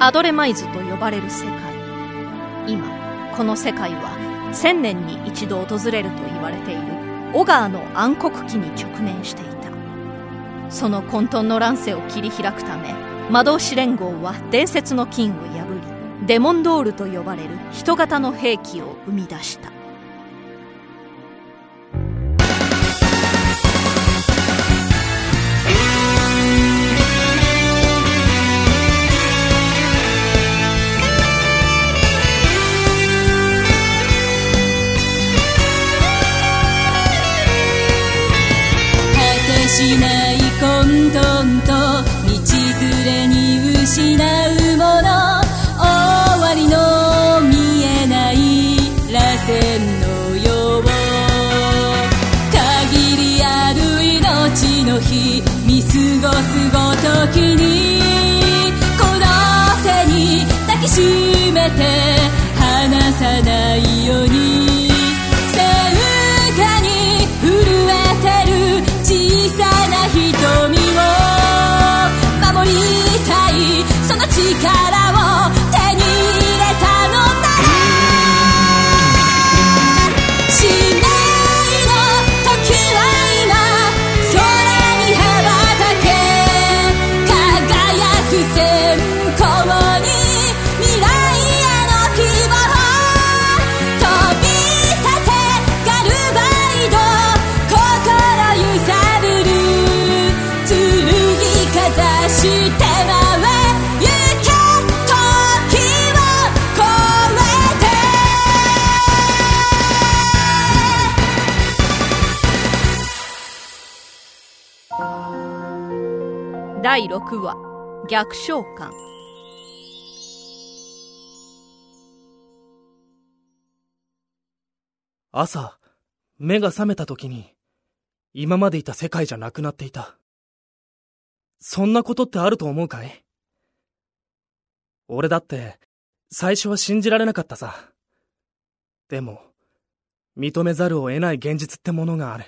アドレマイズと呼ばれる世界。今この世界は千年に一度訪れると言われているオガーの暗黒期に直面していた。その混沌の乱世を切り開くため魔導士連合は伝説の金を破りデモンドールと呼ばれる人型の兵器を生み出した。さないように第6話逆召喚朝、目が覚めた時に、今までいた世界じゃなくなっていた。そんなことってあると思うかい？俺だって、最初は信じられなかったさ。でも、認めざるを得ない現実ってものがある。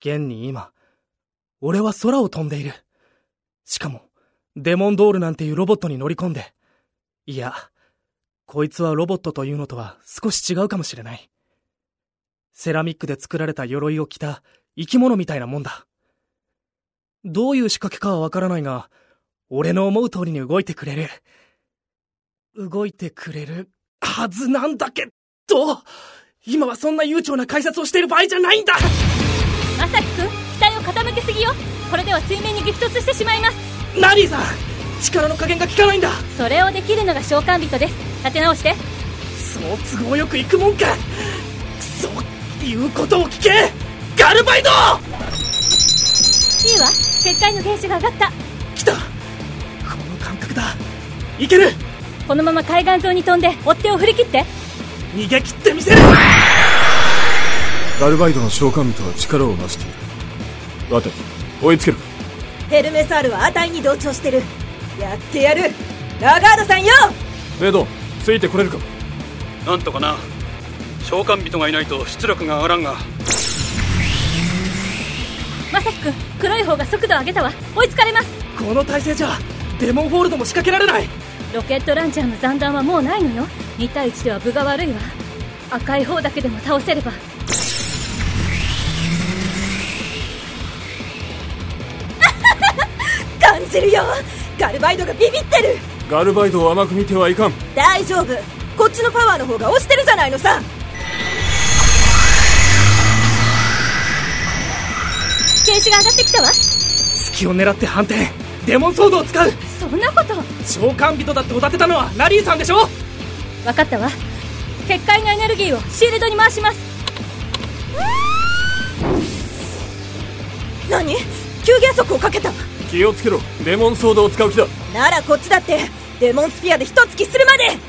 現に今、俺は空を飛んでいる。しかも、デモンドールなんていうロボットに乗り込んで。いや、こいつはロボットというのとは少し違うかもしれない。セラミックで作られた鎧を着た生き物みたいなもんだ。どういう仕掛けかはわからないが、俺の思う通りに動いてくれる。動いてくれるはずなんだけど、今はそんな悠長な解説をしている場合じゃないんだを傾けすぎよ。これでは水面に激突してしまいます。ナリーさん力の加減が効かないんだ。それをできるのが召喚人です。立て直して。そう都合よくいくもんか。くそ言うことを聞け。ガルバイド！いいわ。結界のゲージが上がった。来た。この感覚だ。いける。このまま海岸沿いに飛んで追っ手を振り切って。逃げ切ってみせる。ガルバイドの召喚人は力を増している渡り追いつける。かヘルメサールは値に同調してる。やってやる。ラガードさんよ！メイドついてこれるか。なんとかな。召喚人がいないと出力が上がらんが。まさきくん黒い方が速度を上げたわ。追いつかれます。この体勢じゃデモンホールドも仕掛けられない。ロケットランチャーの残弾はもうないのよ。2対1では分が悪いわ。赤い方だけでも倒せればじるよ。ガルバイドがビビってる。ガルバイドを甘く見てはいかん。大丈夫。こっちのパワーの方が押してるじゃないのさ。ゲージが上がってきたわ。隙を狙って反転デモンソードを使う。そんなこと。召喚人だっておだてたのはラリーさんでしょ。分かったわ。結界のエネルギーをシールドに回します。何？急減速をかけた気をつけろ。デモンソードを使う気だ。ならこっちだってデモンスピアで一突きするまで。なんだ。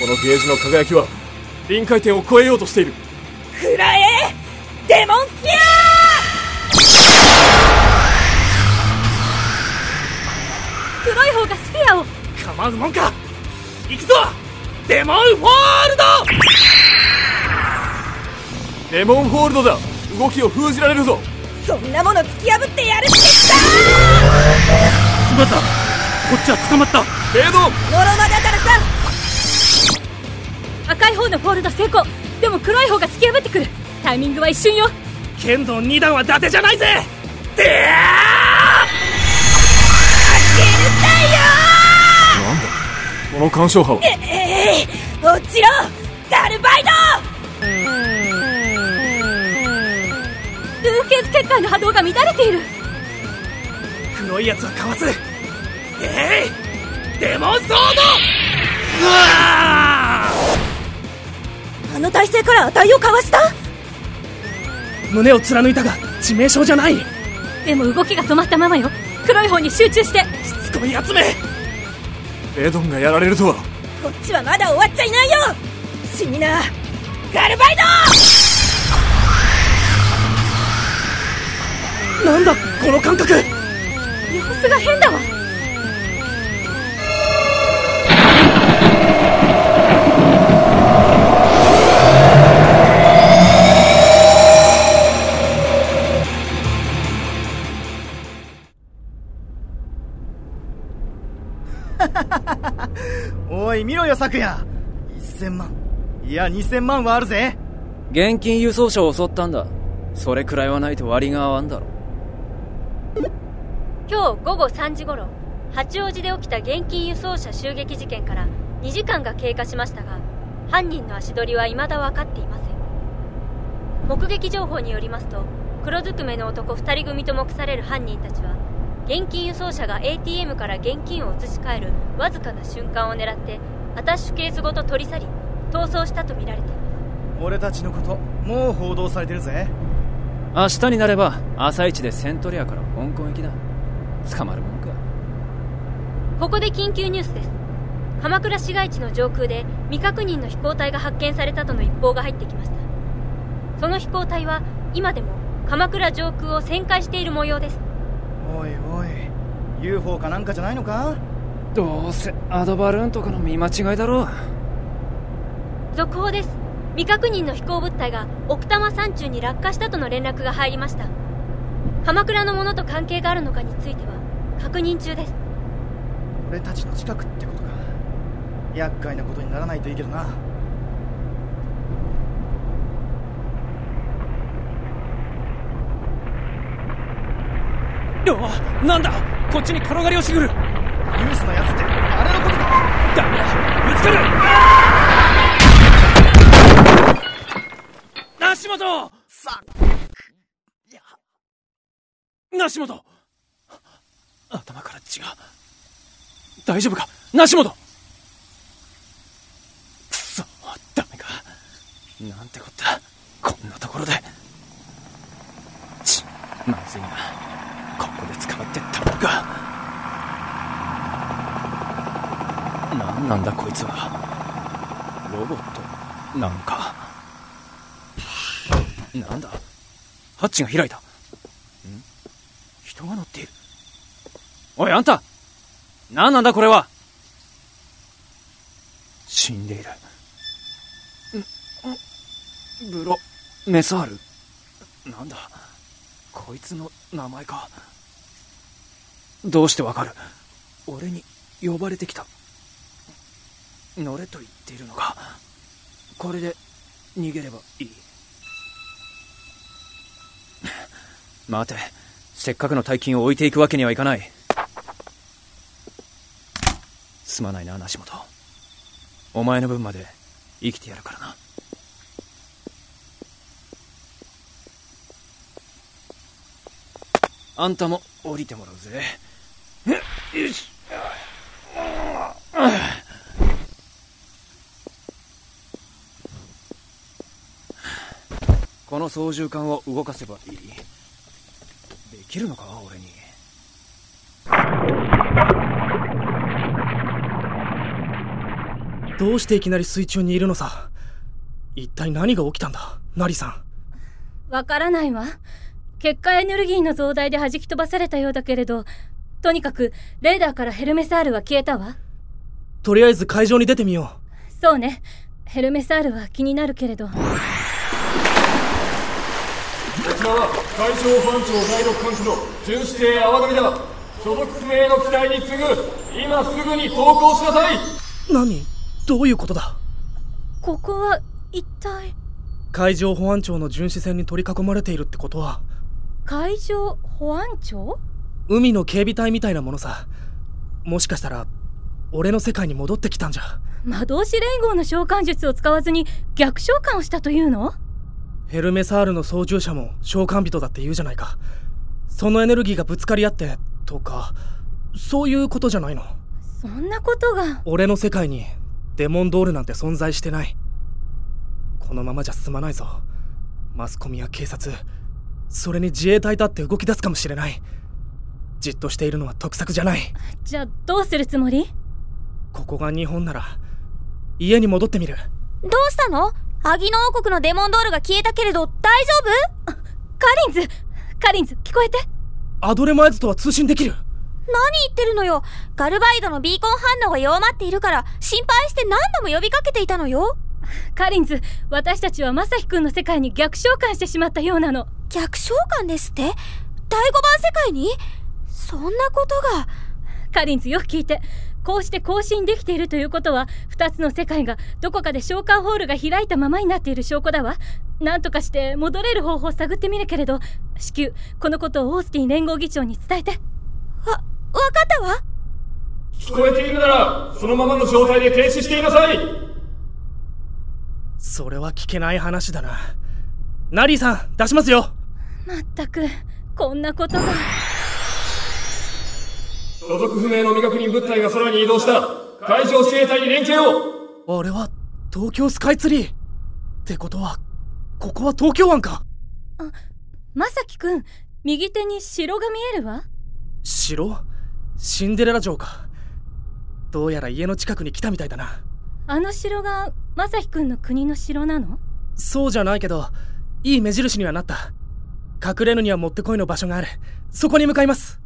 このゲージの輝きは臨界点を超えようとしている。くらえデモンスピ黒い方がスピアを。構うもんか。行くぞ!デモンフォールド!デモンホールドだ。動きを封じられるぞ。アそんなもの突き破ってやるってさまったこっちは捕まった。ベイド！ノロマだからさ！赤い方のホールド成功。でも黒い方が突き破ってくる。タイミングは一瞬よ。剣道2段は伊達じゃないぜ！なんだ？この干渉波は？ええ落ちろガルバイドルーケーズ結界の波動が乱れている。黒いやつはかわす。えい！デモンソード！うわあの体勢から値をかわした？胸を貫いたが致命傷じゃない。でも動きが止まったままよ。黒い方に集中して。しつこいやつめ！ベイドンがやられるとは。こっちはまだ終わっちゃいないよ！死にな！ガルバイドなんだこの感覚。様子が変だわ。おい見ろよ昨夜。1000万。いや2000万はあるぜ。現金輸送車を襲ったんだ。それくらいはないと割が合わんだろ今日午後3時頃八王子で起きた現金輸送車襲撃事件から2時間が経過しましたが犯人の足取りは未だ分かっていません。目撃情報によりますと黒ずくめの男2人組と目される犯人たちは現金輸送車が ATM から現金を移し替えるわずかな瞬間を狙ってアタッシュケースごと取り去り逃走したとみられています。俺たちのこともう報道されてるぜ。明日になれば朝一でセントレアから香港行きだ。捕まるもんか。ここで緊急ニュースです。鎌倉市街地の上空で未確認の飛行体が発見されたとの一報が入ってきました。その飛行体は今でも鎌倉上空を旋回している模様です。おいおい UFO かなんかじゃないのか？どうせアドバルーンとかの見間違いだろう。続報です未確認の飛行物体が奥多摩山中に落下したとの連絡が入りました。鎌倉のものと関係があるのかについては確認中です。俺たちの近くってことか。厄介なことにならないといいけどな。あなんだこっちに転がり落ちてくる。ニュースのやつってあれのことか。ダメだぶつかる梨本！さ梨本！頭から血が。大丈夫か？梨本！くそダメか？なんてこった？こんなところで。ちまずいな。ここで捕まってたまるか。何なんだこいつは。ロボット？なんかなんだ？ハッチが開いた。ん？人が乗っている。おいあんた！何なんだこれは？死んでいる。ブロ。メサールなんだ？こいつの名前か。どうしてわかる？俺に呼ばれてきた。乗れと言っているのか。これで逃げればいい待て。せっかくの大金を置いていくわけにはいかない。すまないな梨本。お前の分まで生きてやるからな。あんたも降りてもらうぜ。よしこの操縦桿を動かせばいい。きるのか？俺に。どうしていきなり水中にいるのさ？一体何が起きたんだ？ナリさん。わからないわ。結果エネルギーの増大で弾き飛ばされたようだけれどとにかくレーダーからヘルメサールは消えたわ。とりあえず会場に出てみよそうね。ヘルメサールは気になるけれどこちらは海上保安庁第六管区の巡視艇泡神だ所属不明の機体に次ぐ今すぐに投降しなさい。何？どういうことだ？ここは一体？海上保安庁の巡視船に取り囲まれているってことは。海上保安庁？海の警備隊みたいなものさ。もしかしたら俺の世界に戻ってきたんじゃ。魔導士連合の召喚術を使わずに逆召喚をしたというの？ヘルメサールの操縦者も召喚人だって言うじゃないか。そのエネルギーがぶつかり合ってとかそういうことじゃないの？そんなことが。俺の世界にデモンドールなんて存在してない。このままじゃ済まないぞ。マスコミや警察。それに自衛隊だって動き出すかもしれない。じっとしているのは得策じゃない。じゃあどうするつもり？ここが日本なら家に戻ってみる。どうしたの？アギノ王国のデモンドールが消えたけれど大丈夫？カリンズカリンズ聞こえて。アドレマイズとは通信できる。何言ってるのよ。ガルバイドのビーコン反応が弱まっているから心配して何度も呼びかけていたのよ。カリンズ私たちはマサヒ君の世界に逆召喚してしまったようなの。逆召喚ですって？第5番世界に？そんなことが。カリンズよく聞いてこうして更新できているということは2つの世界がどこかで召喚ホールが開いたままになっている証拠だわ。何とかして戻れる方法を探ってみるけれど。至急このことをオースティン連合議長に伝えて。わ、わかったわ。聞こえているならそのままの状態で停止していなさい。それは聞けない話だな。ナリーさん出しますよ。まったくこんなことが所属不明の未確認物体が空に移動した海上自衛隊に連携を。あれは東京スカイツリー。ってことはここは東京湾か。あまさきくん右手に城が見えるわ。城？シンデレラ城か。どうやら家の近くに来たみたいだな。あの城がまさきくんの国の城なの？そうじゃないけどいい目印にはなった。隠れるにはもってこいの場所がある。そこに向かいます